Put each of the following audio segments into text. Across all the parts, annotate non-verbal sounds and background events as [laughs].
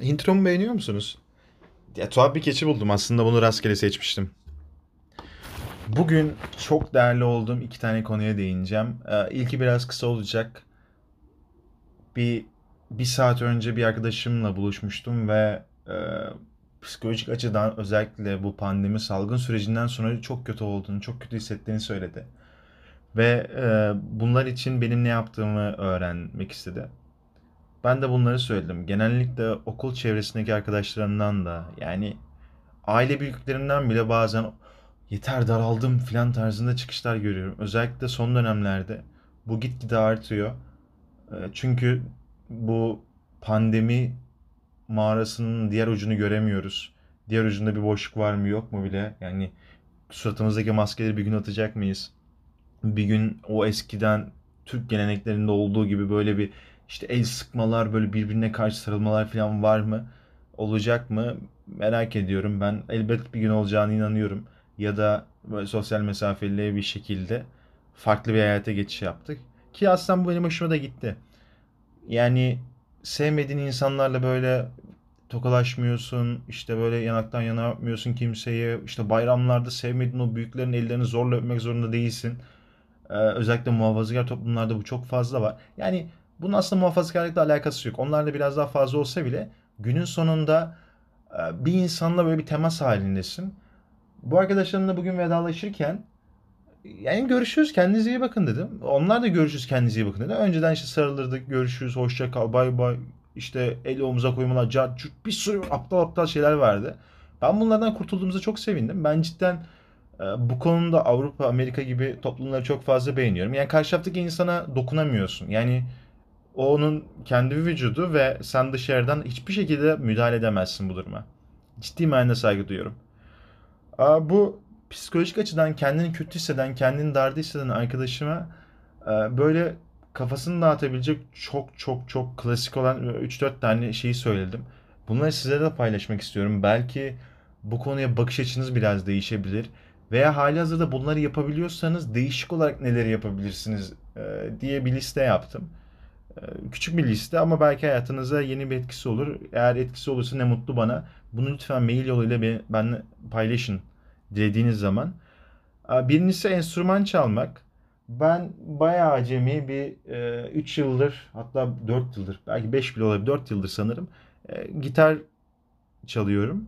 Intromu beğeniyor musunuz? Ya tuhaf bir keçi buldum. Aslında bunu rastgele seçmiştim. Bugün çok değerli olduğum iki tane konuya değineceğim. Ee, ilki biraz kısa olacak. Bir bir saat önce bir arkadaşımla buluşmuştum ve e, psikolojik açıdan özellikle bu pandemi salgın sürecinden sonra çok kötü olduğunu, çok kötü hissettiğini söyledi. Ve e, bunlar için benim ne yaptığımı öğrenmek istedi. Ben de bunları söyledim. Genellikle okul çevresindeki arkadaşlarımdan da yani aile büyüklerimden bile bazen yeter daraldım filan tarzında çıkışlar görüyorum. Özellikle son dönemlerde bu gitgide artıyor. E, Çünkü bu pandemi mağarasının diğer ucunu göremiyoruz. Diğer ucunda bir boşluk var mı yok mu bile. Yani suratımızdaki maskeleri bir gün atacak mıyız? Bir gün o eskiden Türk geleneklerinde olduğu gibi böyle bir işte el sıkmalar, böyle birbirine karşı sarılmalar falan var mı? Olacak mı? Merak ediyorum. Ben elbet bir gün olacağına inanıyorum. Ya da böyle sosyal mesafeli bir şekilde farklı bir hayata geçiş yaptık. Ki aslında bu benim hoşuma da gitti. Yani sevmediğin insanlarla böyle tokalaşmıyorsun, işte böyle yanaktan yana öpmüyorsun kimseyi, işte bayramlarda sevmediğin o büyüklerin ellerini zorla öpmek zorunda değilsin. Ee, özellikle muhafazakar toplumlarda bu çok fazla var. Yani bunun aslında muhafazakarlıkla alakası yok. Onlarla biraz daha fazla olsa bile günün sonunda e, bir insanla böyle bir temas halindesin. Bu arkadaşlarımla bugün vedalaşırken yani görüşürüz kendinize iyi bakın dedim. Onlar da görüşürüz kendinize iyi bakın dedi. Önceden işte sarılırdık görüşürüz hoşça kal bay bay işte el omuza koymalar car curt bir sürü aptal aptal şeyler vardı. Ben bunlardan kurtulduğumuza çok sevindim. Ben cidden e, bu konuda Avrupa, Amerika gibi toplumları çok fazla beğeniyorum. Yani karşı taraftaki insana dokunamıyorsun. Yani o onun kendi vücudu ve sen dışarıdan hiçbir şekilde müdahale edemezsin bu duruma. Ciddi manada saygı duyuyorum. Bu psikolojik açıdan kendini kötü hisseden, kendini darda hisseden arkadaşıma e, böyle kafasını dağıtabilecek çok çok çok klasik olan üç dört tane şeyi söyledim. Bunları size de paylaşmak istiyorum. Belki bu konuya bakış açınız biraz değişebilir. Veya halihazırda bunları yapabiliyorsanız değişik olarak neleri yapabilirsiniz e, diye bir liste yaptım. E, Küçük bir liste ama belki hayatınıza yeni bir etkisi olur. Eğer etkisi olursa ne mutlu bana. Bunu lütfen mail yoluyla be- benimle paylaşın dilediğiniz zaman. Aa, Birincisi enstrüman çalmak. Ben bayağı acemi bir e, 3 yıldır hatta 4 yıldır belki 5 bile olabilir 4 yıldır sanırım e, gitar çalıyorum.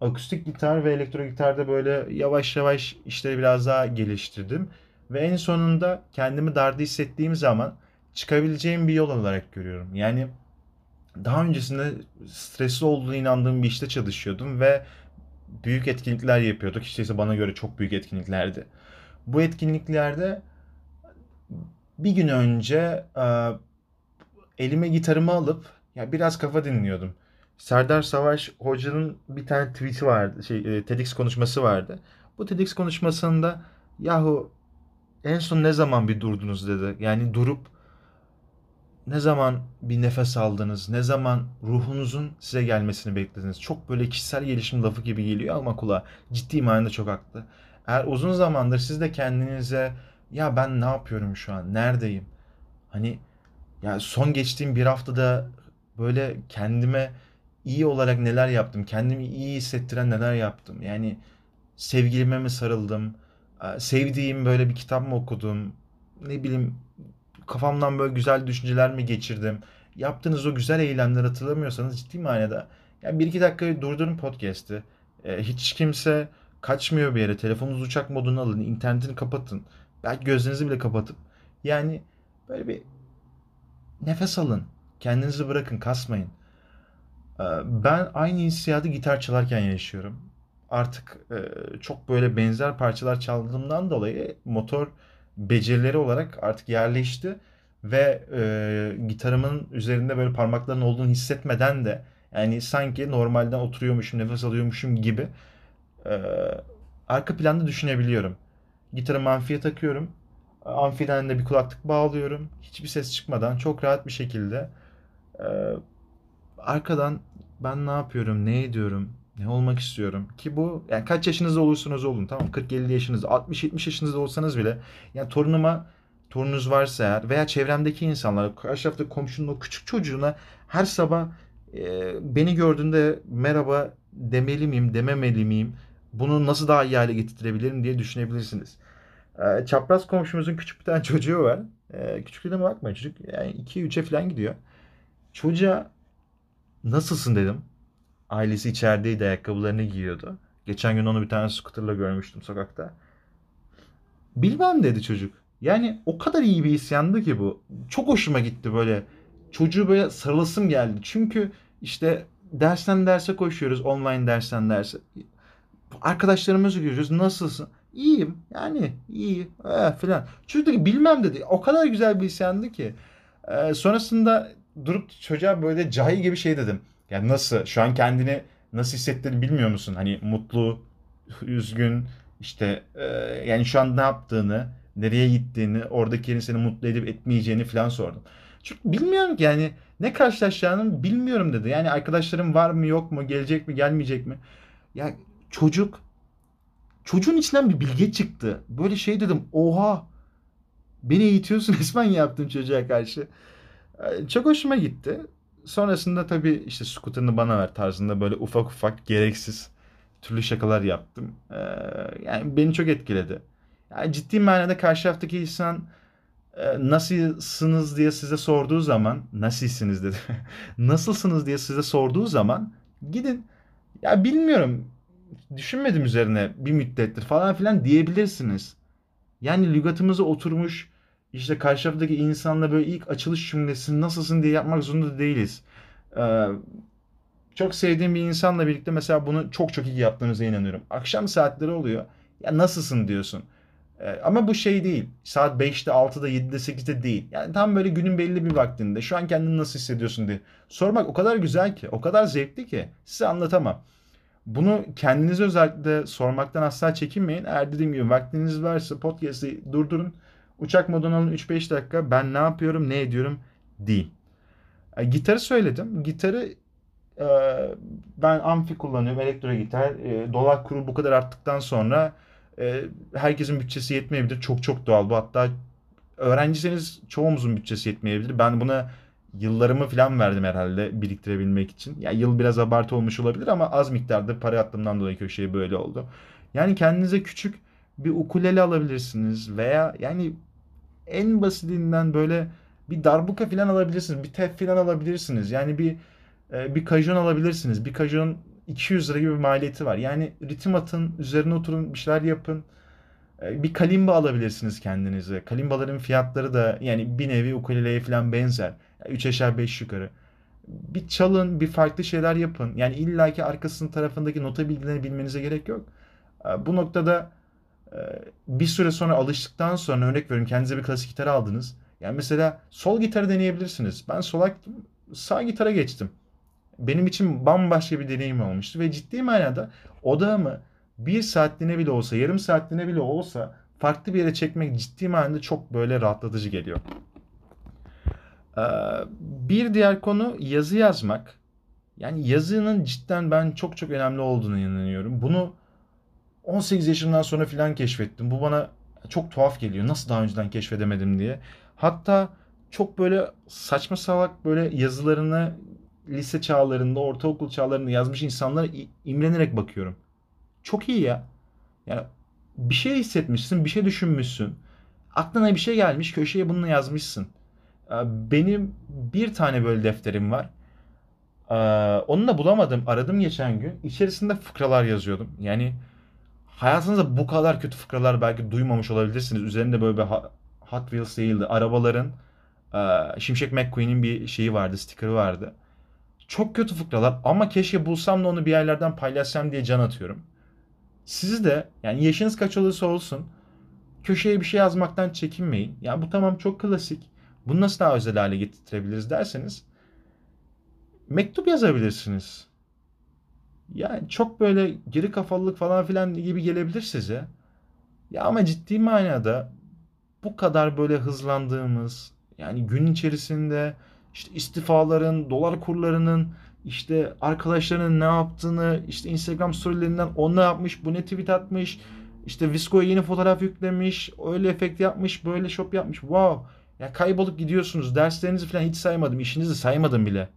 Akustik gitar ve elektro gitarda böyle yavaş yavaş işleri biraz daha geliştirdim. Ve en sonunda kendimi darda hissettiğim zaman çıkabileceğim bir yol olarak görüyorum. Yani daha öncesinde stresli olduğunu inandığım bir işte çalışıyordum ve büyük etkinlikler yapıyorduk. İşte ise bana göre çok büyük etkinliklerdi. Bu etkinliklerde bir gün önce e, elime gitarımı alıp ya biraz kafa dinliyordum. Serdar Savaş Hoca'nın bir tane tweet'i vardı, şey e, TEDx konuşması vardı. Bu TEDx konuşmasında yahu en son ne zaman bir durdunuz dedi. Yani durup ne zaman bir nefes aldınız, ne zaman ruhunuzun size gelmesini beklediniz. Çok böyle kişisel gelişim lafı gibi geliyor ama kulağa ciddi manada çok haklı. Eğer uzun zamandır siz de kendinize ya ben ne yapıyorum şu an, neredeyim? Hani ya son geçtiğim bir haftada böyle kendime iyi olarak neler yaptım, kendimi iyi hissettiren neler yaptım. Yani sevgilime mi sarıldım, sevdiğim böyle bir kitap mı okudum, ne bileyim kafamdan böyle güzel düşünceler mi geçirdim? Yaptığınız o güzel eylemleri hatırlamıyorsanız ciddi manada yani bir iki dakika durdurun podcast'i. E, hiç kimse kaçmıyor bir yere. Telefonunuzu uçak moduna alın. internetini kapatın. Belki gözlerinizi bile kapatıp yani böyle bir nefes alın. Kendinizi bırakın, kasmayın. E, ben aynı hissiyatı gitar çalarken yaşıyorum. Artık e, çok böyle benzer parçalar çaldığımdan dolayı motor becerileri olarak artık yerleşti ve e, gitarımın üzerinde böyle parmakların olduğunu hissetmeden de yani sanki normalden oturuyormuşum, nefes alıyormuşum gibi e, arka planda düşünebiliyorum. Gitarımı amfiye takıyorum. Amfiden de bir kulaklık bağlıyorum. Hiçbir ses çıkmadan çok rahat bir şekilde e, arkadan ben ne yapıyorum, ne ediyorum, ne olmak istiyorum ki bu yani kaç yaşınızda olursunuz olun tamam 40-50 yaşınızda 60-70 yaşınızda olsanız bile yani torunuma torununuz varsa eğer veya çevremdeki insanlara karşı tarafta komşunun o küçük çocuğuna her sabah e, beni gördüğünde merhaba demeli miyim, dememeli miyim? Bunu nasıl daha iyi hale getirebilirim diye düşünebilirsiniz. E, çapraz komşumuzun küçük bir tane çocuğu var. E, küçüklüğüne bakmayın çocuk yani 2-3'e falan gidiyor. Çocuğa nasılsın dedim. Ailesi içerideydi ayakkabılarını giyiyordu. Geçen gün onu bir tane scooterla görmüştüm sokakta. Bilmem dedi çocuk. Yani o kadar iyi bir isyandı ki bu. Çok hoşuma gitti böyle. Çocuğu böyle sarılasım geldi. Çünkü işte dersten derse koşuyoruz. Online dersten derse. Arkadaşlarımızı görüyoruz. Nasılsın? İyiyim. Yani iyi. Eh, falan. Çocuk dedi bilmem dedi. O kadar güzel bir isyandı ki. Ee, sonrasında durup çocuğa böyle cahil gibi şey dedim. Yani nasıl? Şu an kendini nasıl hissettiğini bilmiyor musun? Hani mutlu, üzgün, işte e, yani şu an ne yaptığını, nereye gittiğini, oradakilerin seni mutlu edip etmeyeceğini falan sordum. Çünkü bilmiyorum ki yani ne karşılaşacağını bilmiyorum dedi. Yani arkadaşlarım var mı yok mu, gelecek mi gelmeyecek mi? Ya çocuk, çocuğun içinden bir bilge çıktı. Böyle şey dedim, oha beni eğitiyorsun [laughs] resmen yaptım çocuğa karşı. Ee, Çok hoşuma gitti. Sonrasında tabii işte scooter'ını bana ver tarzında böyle ufak ufak gereksiz türlü şakalar yaptım. Ee, yani beni çok etkiledi. Yani ciddi manada karşı taraftaki insan e, nasılsınız diye size sorduğu zaman nasılsınız dedi. [laughs] Nasılsınız diye size sorduğu zaman gidin ya bilmiyorum düşünmedim üzerine bir müddettir falan filan diyebilirsiniz. Yani lügatımıza oturmuş işte karşı insanla böyle ilk açılış cümlesini nasılsın diye yapmak zorunda değiliz. Ee, çok sevdiğim bir insanla birlikte mesela bunu çok çok iyi yaptığınıza inanıyorum. Akşam saatleri oluyor. Ya nasılsın diyorsun. Ee, ama bu şey değil. Saat 5'te, 6'da, 7'de, 8'de değil. Yani tam böyle günün belli bir vaktinde. Şu an kendini nasıl hissediyorsun diye. Sormak o kadar güzel ki, o kadar zevkli ki size anlatamam. Bunu kendinize özellikle sormaktan asla çekinmeyin. Eğer dediğim gibi vaktiniz varsa podcast'i durdurun. Uçak moduna alın 3-5 dakika. Ben ne yapıyorum, ne ediyorum deyin. E, gitarı söyledim. Gitarı e, ben amfi kullanıyorum, elektro gitar. E, dolar kuru bu kadar arttıktan sonra e, herkesin bütçesi yetmeyebilir. Çok çok doğal bu. Hatta öğrenciseniz çoğumuzun bütçesi yetmeyebilir. Ben buna yıllarımı falan verdim herhalde biriktirebilmek için. Ya yıl biraz abartı olmuş olabilir ama az miktarda para attığımdan dolayı köşeye böyle oldu. Yani kendinize küçük bir ukulele alabilirsiniz veya yani en basitinden böyle bir darbuka falan alabilirsiniz. Bir tef falan alabilirsiniz. Yani bir e, bir kajon alabilirsiniz. Bir kajon 200 lira gibi bir maliyeti var. Yani ritim atın, üzerine oturun, bir şeyler yapın. E, Bir kalimba alabilirsiniz kendinize. Kalimbaların fiyatları da yani bir nevi ukuleleye falan benzer. 3 aşağı 5 yukarı. Bir çalın, bir farklı şeyler yapın. Yani illaki arkasının tarafındaki nota bilgilerini bilmenize gerek yok. E, Bu noktada bir süre sonra alıştıktan sonra örnek veriyorum kendinize bir klasik gitar aldınız. Yani mesela sol gitarı deneyebilirsiniz. Ben sola sağ gitara geçtim. Benim için bambaşka bir deneyim olmuştu ve ciddi manada odağımı bir saatliğine bile olsa, yarım saatliğine bile olsa farklı bir yere çekmek ciddi manada çok böyle rahatlatıcı geliyor. Ee, Bir diğer konu yazı yazmak. Yani yazının cidden ben çok çok önemli olduğunu inanıyorum. Bunu 18 yaşımdan sonra filan keşfettim. Bu bana çok tuhaf geliyor. Nasıl daha önceden keşfedemedim diye. Hatta çok böyle saçma salak böyle yazılarını lise çağlarında, ortaokul çağlarında yazmış insanlara imrenerek bakıyorum. Çok iyi ya. Yani bir şey hissetmişsin, bir şey düşünmüşsün. Aklına bir şey gelmiş, köşeye bunu yazmışsın. Ee, Benim bir tane böyle defterim var. Ee, Onu da bulamadım. Aradım geçen gün. İçerisinde fıkralar yazıyordum. Yani hayatınızda bu kadar kötü fıkralar belki duymamış olabilirsiniz. Üzerinde böyle bir Hot Wheels değildi. Arabaların Şimşek McQueen'in bir şeyi vardı, stikeri vardı. Çok kötü fıkralar ama keşke bulsam da onu bir yerlerden paylaşsam diye can atıyorum. Siz de yani yaşınız kaç olursa olsun köşeye bir şey yazmaktan çekinmeyin. Ya bu tamam çok klasik. Bunu nasıl daha özel hale getirebiliriz derseniz mektup yazabilirsiniz. Yani çok böyle geri kafalılık falan filan gibi gelebilir size. Ya ama ciddi manada bu kadar böyle hızlandığımız yani gün içerisinde işte istifaların, dolar kurlarının, işte arkadaşlarının ne yaptığını, işte Instagram storylerinden o ne yapmış, bu ne tweet atmış, işte Visco'ya yeni fotoğraf yüklemiş, öyle efekt yapmış, böyle shop yapmış. Wow. Ya kaybolup gidiyorsunuz. Derslerinizi falan hiç saymadım. işinizi saymadım bile.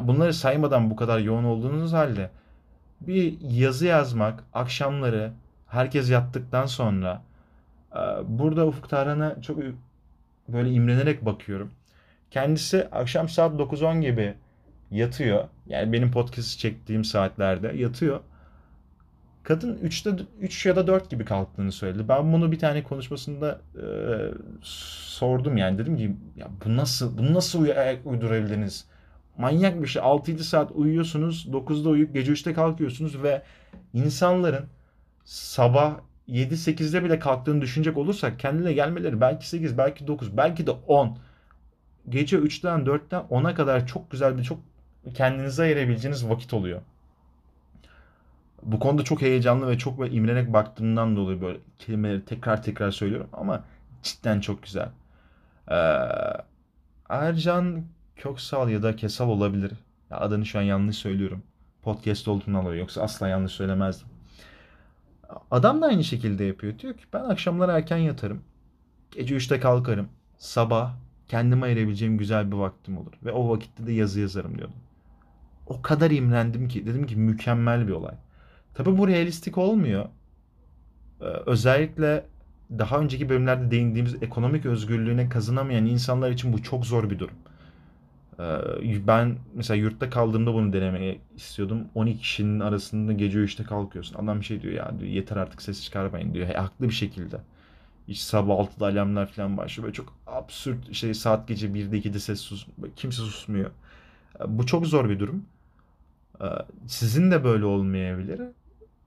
Bunları saymadan bu kadar yoğun olduğunuz halde bir yazı yazmak akşamları herkes yattıktan sonra e, burada Ufuk Tarhan'a çok böyle imrenerek bakıyorum. Kendisi akşam saat 9-10 gibi yatıyor. Yani benim podcast'ı çektiğim saatlerde yatıyor. Kadın 3'te 3 ya da 4 gibi kalktığını söyledi. Ben bunu bir tane konuşmasında e, sordum yani dedim ki ya bu nasıl bu nasıl uydurabildiniz? Manyak bir şey. 6-7 saat uyuyorsunuz, 9'da uyuyup gece 3'te kalkıyorsunuz ve insanların sabah 7-8'de bile kalktığını düşünecek olursak kendine gelmeleri belki 8, belki 9, belki de 10. Gece 3'ten 4'ten 10'a kadar çok güzel bir çok kendinize ayırabileceğiniz vakit oluyor. Bu konuda çok heyecanlı ve çok böyle imrenerek baktığımdan dolayı böyle kelimeleri tekrar tekrar söylüyorum ama cidden çok güzel. Ee, Ercan Köksal ya da Kesal olabilir. Ya adını şu an yanlış söylüyorum. Podcast olduğundan dolayı yoksa asla yanlış söylemezdim. Adam da aynı şekilde yapıyor. Diyor ki ben akşamlar erken yatarım. Gece 3'te kalkarım. Sabah kendime ayırabileceğim güzel bir vaktim olur. Ve o vakitte de yazı yazarım diyordum. O kadar imrendim ki dedim ki mükemmel bir olay. Tabii bu realistik olmuyor. Ee, özellikle daha önceki bölümlerde değindiğimiz ekonomik özgürlüğüne kazanamayan insanlar için bu çok zor bir durum. Ee, ben mesela yurtta kaldığımda bunu denemeye istiyordum. 12 kişinin arasında gece 3'te kalkıyorsun. Adam bir şey diyor ya diyor, yeter artık ses çıkarmayın diyor. He, haklı bir şekilde. İş sabah 6'da alarmlar falan başlıyor. Böyle çok absürt şey saat gece 1'de 2'de ses sus kimse susmuyor. Ee, bu çok zor bir durum. Ee, sizin de böyle olmayabilir.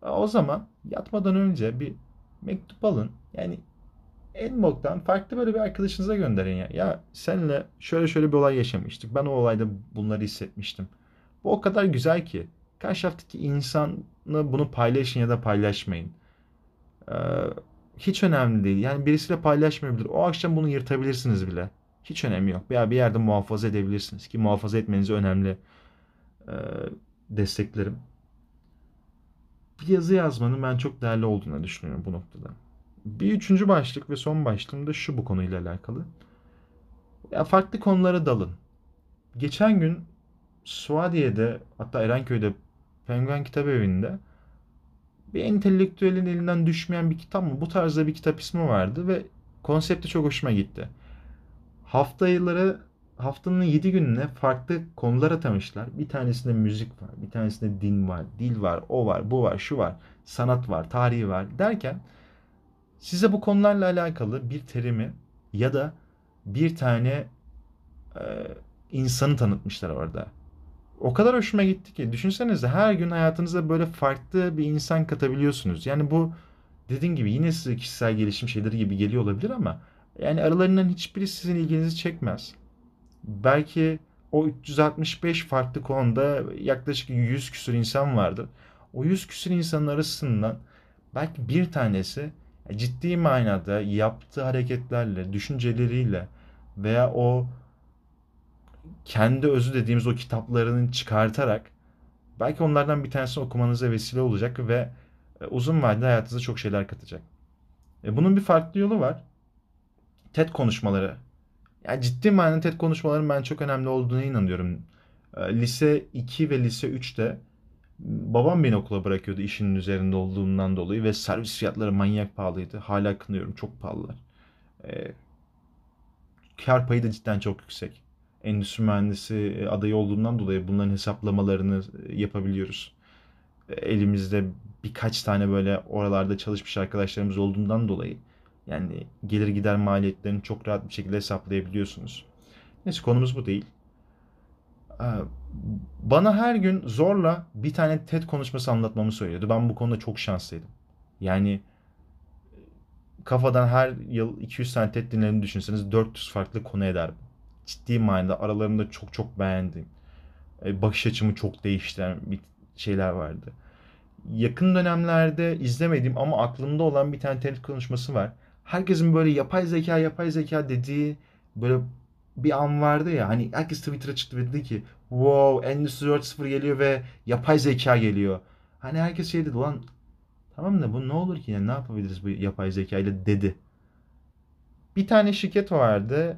O zaman yatmadan önce bir mektup alın. Yani en boktan farklı böyle bir arkadaşınıza gönderin ya. Ya senle şöyle şöyle bir olay yaşamıştık. Ben o olayda bunları hissetmiştim. Bu o kadar güzel ki. Karşı taraftaki insanla bunu paylaşın ya da paylaşmayın. Ee, hiç önemli değil. Yani birisiyle paylaşmayabilir. O akşam bunu yırtabilirsiniz bile. Hiç önemi yok. Veya bir yerde muhafaza edebilirsiniz ki muhafaza etmeniz önemli. Ee, desteklerim. Bir yazı yazmanın ben çok değerli olduğunu düşünüyorum bu noktada. Bir üçüncü başlık ve son başlığım da şu bu konuyla alakalı. Ya farklı konulara dalın. Geçen gün Suadiye'de hatta Erenköy'de Penguen Kitap Evi'nde bir entelektüelin elinden düşmeyen bir kitap mı? Bu tarzda bir kitap ismi vardı ve konsepti çok hoşuma gitti. Hafta yılları haftanın 7 gününe farklı konular atamışlar. Bir tanesinde müzik var, bir tanesinde din var, dil var, o var, bu var, şu var, sanat var, tarihi var derken size bu konularla alakalı bir terimi ya da bir tane e, insanı tanıtmışlar orada. O kadar hoşuma gitti ki düşünsenize her gün hayatınıza böyle farklı bir insan katabiliyorsunuz. Yani bu dediğim gibi yine size kişisel gelişim şeyleri gibi geliyor olabilir ama yani aralarından hiçbiri sizin ilginizi çekmez. Belki o 365 farklı konuda yaklaşık 100 küsur insan vardır. O 100 küsur insanın arasından belki bir tanesi ciddi manada yaptığı hareketlerle, düşünceleriyle veya o kendi özü dediğimiz o kitaplarını çıkartarak belki onlardan bir tanesini okumanıza vesile olacak ve e, uzun vadede hayatınıza çok şeyler katacak. E, bunun bir farklı yolu var. TED konuşmaları. Yani ciddi manada TED konuşmaların ben çok önemli olduğuna inanıyorum. E, lise 2 ve lise 3'te babam beni okula bırakıyordu işinin üzerinde olduğumdan dolayı ve servis fiyatları manyak pahalıydı. Hala kınıyorum çok pahalılar. E, kar payı da cidden çok yüksek. Endüstri mühendisi e, adayı olduğumdan dolayı bunların hesaplamalarını e, yapabiliyoruz. E, elimizde birkaç tane böyle oralarda çalışmış arkadaşlarımız olduğundan dolayı yani gelir gider maliyetlerini çok rahat bir şekilde hesaplayabiliyorsunuz. Neyse konumuz bu değil. Ee, bana her gün zorla bir tane TED konuşması anlatmamı söylüyordu. Ben bu konuda çok şanslıydım. Yani kafadan her yıl 200 tane TED dinlerini düşünseniz 400 farklı konu eder. Ciddi manada aralarında çok çok beğendiğim, e, bakış açımı çok değiştiren bir şeyler vardı. Yakın dönemlerde izlemediğim ama aklımda olan bir tane TED konuşması var. Herkesin böyle yapay zeka yapay zeka dediği böyle bir an vardı ya hani herkes Twitter'a çıktı ve dedi ki wow Endüstri 4.0 geliyor ve yapay zeka geliyor. Hani herkes şey dedi lan tamam da bu ne olur ki yani ne yapabiliriz bu yapay zeka ile dedi. Bir tane şirket vardı.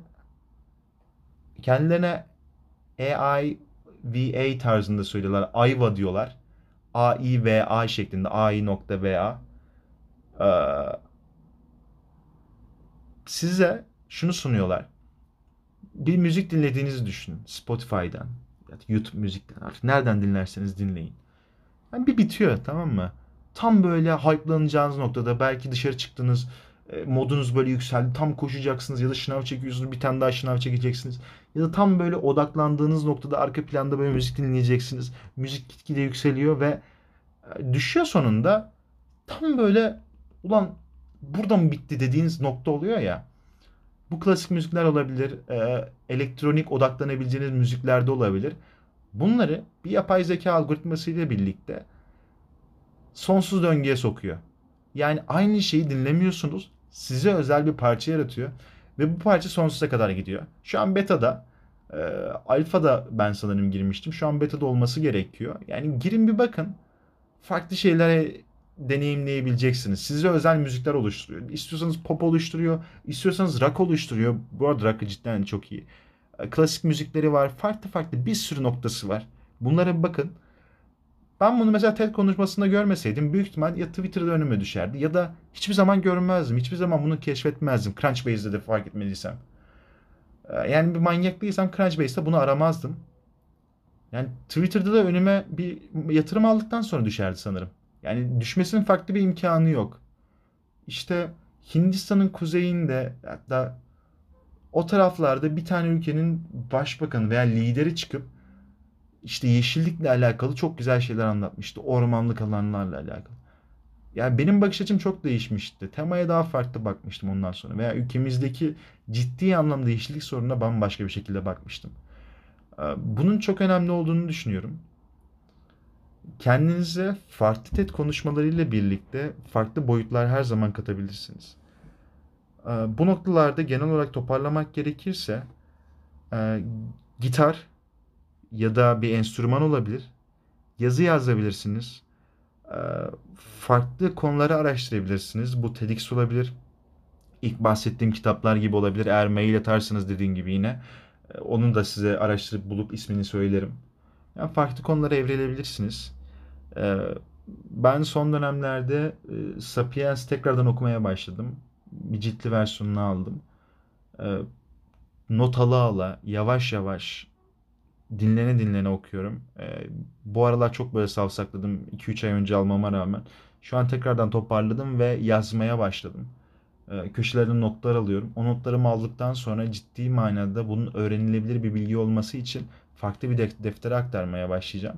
Kendilerine AI A-I-V-A tarzında söylüyorlar. Ayva diyorlar. A-I-V-A şeklinde. A-I nokta V-A. Ee, size şunu sunuyorlar. Bir müzik dinlediğinizi düşünün. Spotify'dan YouTube müzikten artık nereden dinlerseniz dinleyin. Yani bir bitiyor tamam mı? Tam böyle hype'lanacağınız noktada belki dışarı çıktınız e, modunuz böyle yükseldi. Tam koşacaksınız ya da şınav çekiyorsunuz bir tane daha şınav çekeceksiniz. Ya da tam böyle odaklandığınız noktada arka planda böyle müzik dinleyeceksiniz. Müzik gitgide yükseliyor ve e, düşüyor sonunda. Tam böyle ulan burada mı bitti dediğiniz nokta oluyor ya. Bu klasik müzikler olabilir. E, elektronik odaklanabileceğiniz müzikler de olabilir. Bunları bir yapay zeka algoritması ile birlikte sonsuz döngüye sokuyor. Yani aynı şeyi dinlemiyorsunuz. Size özel bir parça yaratıyor. Ve bu parça sonsuza kadar gidiyor. Şu an beta'da. E, alfa'da ben sanırım girmiştim. Şu an beta'da olması gerekiyor. Yani girin bir bakın. Farklı şeylere deneyimleyebileceksiniz. Size özel müzikler oluşturuyor. İstiyorsanız pop oluşturuyor. istiyorsanız rock oluşturuyor. Bu arada rock'ı cidden çok iyi. E, klasik müzikleri var. Farklı farklı bir sürü noktası var. Bunlara bakın. Ben bunu mesela TED konuşmasında görmeseydim büyük ihtimal ya Twitter'da önüme düşerdi ya da hiçbir zaman görmezdim. Hiçbir zaman bunu keşfetmezdim. Crunchbase'de de fark etmediysem. Ee, yani bir manyak değilsem Crunchbase'de bunu aramazdım. Yani Twitter'da da önüme bir yatırım aldıktan sonra düşerdi sanırım. Yani düşmesinin farklı bir imkanı yok. İşte Hindistan'ın kuzeyinde hatta o taraflarda bir tane ülkenin başbakanı veya lideri çıkıp işte yeşillikle alakalı çok güzel şeyler anlatmıştı. Ormanlık alanlarla alakalı. Yani benim bakış açım çok değişmişti. Temaya daha farklı bakmıştım ondan sonra. Veya ülkemizdeki ciddi anlamda yeşillik sorununa bambaşka bir şekilde bakmıştım. Ee, bunun çok önemli olduğunu düşünüyorum. Kendinize farklı TED konuşmalarıyla birlikte farklı boyutlar her zaman katabilirsiniz. Ee, bu noktalarda genel olarak toparlamak gerekirse e, gitar ya da bir enstrüman olabilir. Yazı yazabilirsiniz. Ee, farklı konuları araştırabilirsiniz. Bu TEDx olabilir. İlk bahsettiğim kitaplar gibi olabilir. Eğer mail atarsınız dediğim gibi yine. Ee, onun da size araştırıp bulup ismini söylerim. Yani farklı konulara evrilebilirsiniz. Ee, ben son dönemlerde e, Sapiens tekrardan okumaya başladım. Bir ciltli versiyonunu aldım. Not ala ala, yavaş yavaş dinlene dinlene okuyorum. E, bu aralar çok böyle savsakladım 2-3 ay önce almama rağmen. Şu an tekrardan toparladım ve yazmaya başladım. Köşelerine notlar alıyorum. O notlarımı aldıktan sonra ciddi manada bunun öğrenilebilir bir bilgi olması için farklı bir deftere aktarmaya başlayacağım.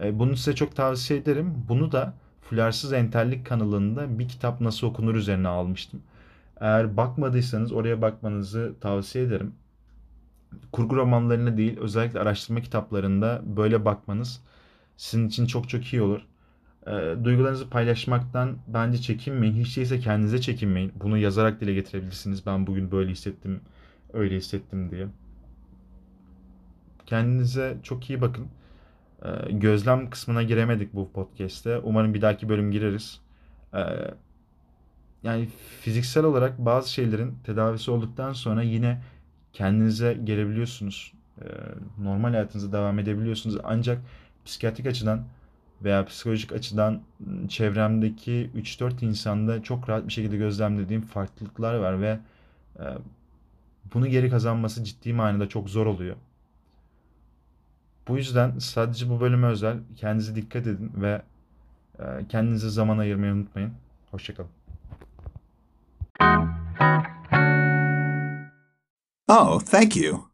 E, bunu size çok tavsiye ederim. Bunu da Fularsız Entellik kanalında bir kitap nasıl okunur üzerine almıştım. Eğer bakmadıysanız oraya bakmanızı tavsiye ederim kurgu romanlarına değil özellikle araştırma kitaplarında böyle bakmanız sizin için çok çok iyi olur. E, duygularınızı paylaşmaktan bence çekinmeyin. Hiç değilse kendinize çekinmeyin. Bunu yazarak dile getirebilirsiniz. Ben bugün böyle hissettim, öyle hissettim diye. Kendinize çok iyi bakın. E, gözlem kısmına giremedik bu podcast'te. Umarım bir dahaki bölüm gireriz. E, yani fiziksel olarak bazı şeylerin tedavisi olduktan sonra yine kendinize gelebiliyorsunuz. Ee, normal hayatınıza devam edebiliyorsunuz. Ancak psikiyatrik açıdan veya psikolojik açıdan çevremdeki 3-4 insanda çok rahat bir şekilde gözlemlediğim farklılıklar var ve e, bunu geri kazanması ciddi manada çok zor oluyor. Bu yüzden sadece bu bölüme özel kendinize dikkat edin ve e, kendinize zaman ayırmayı unutmayın. Hoşçakalın. Oh, thank you.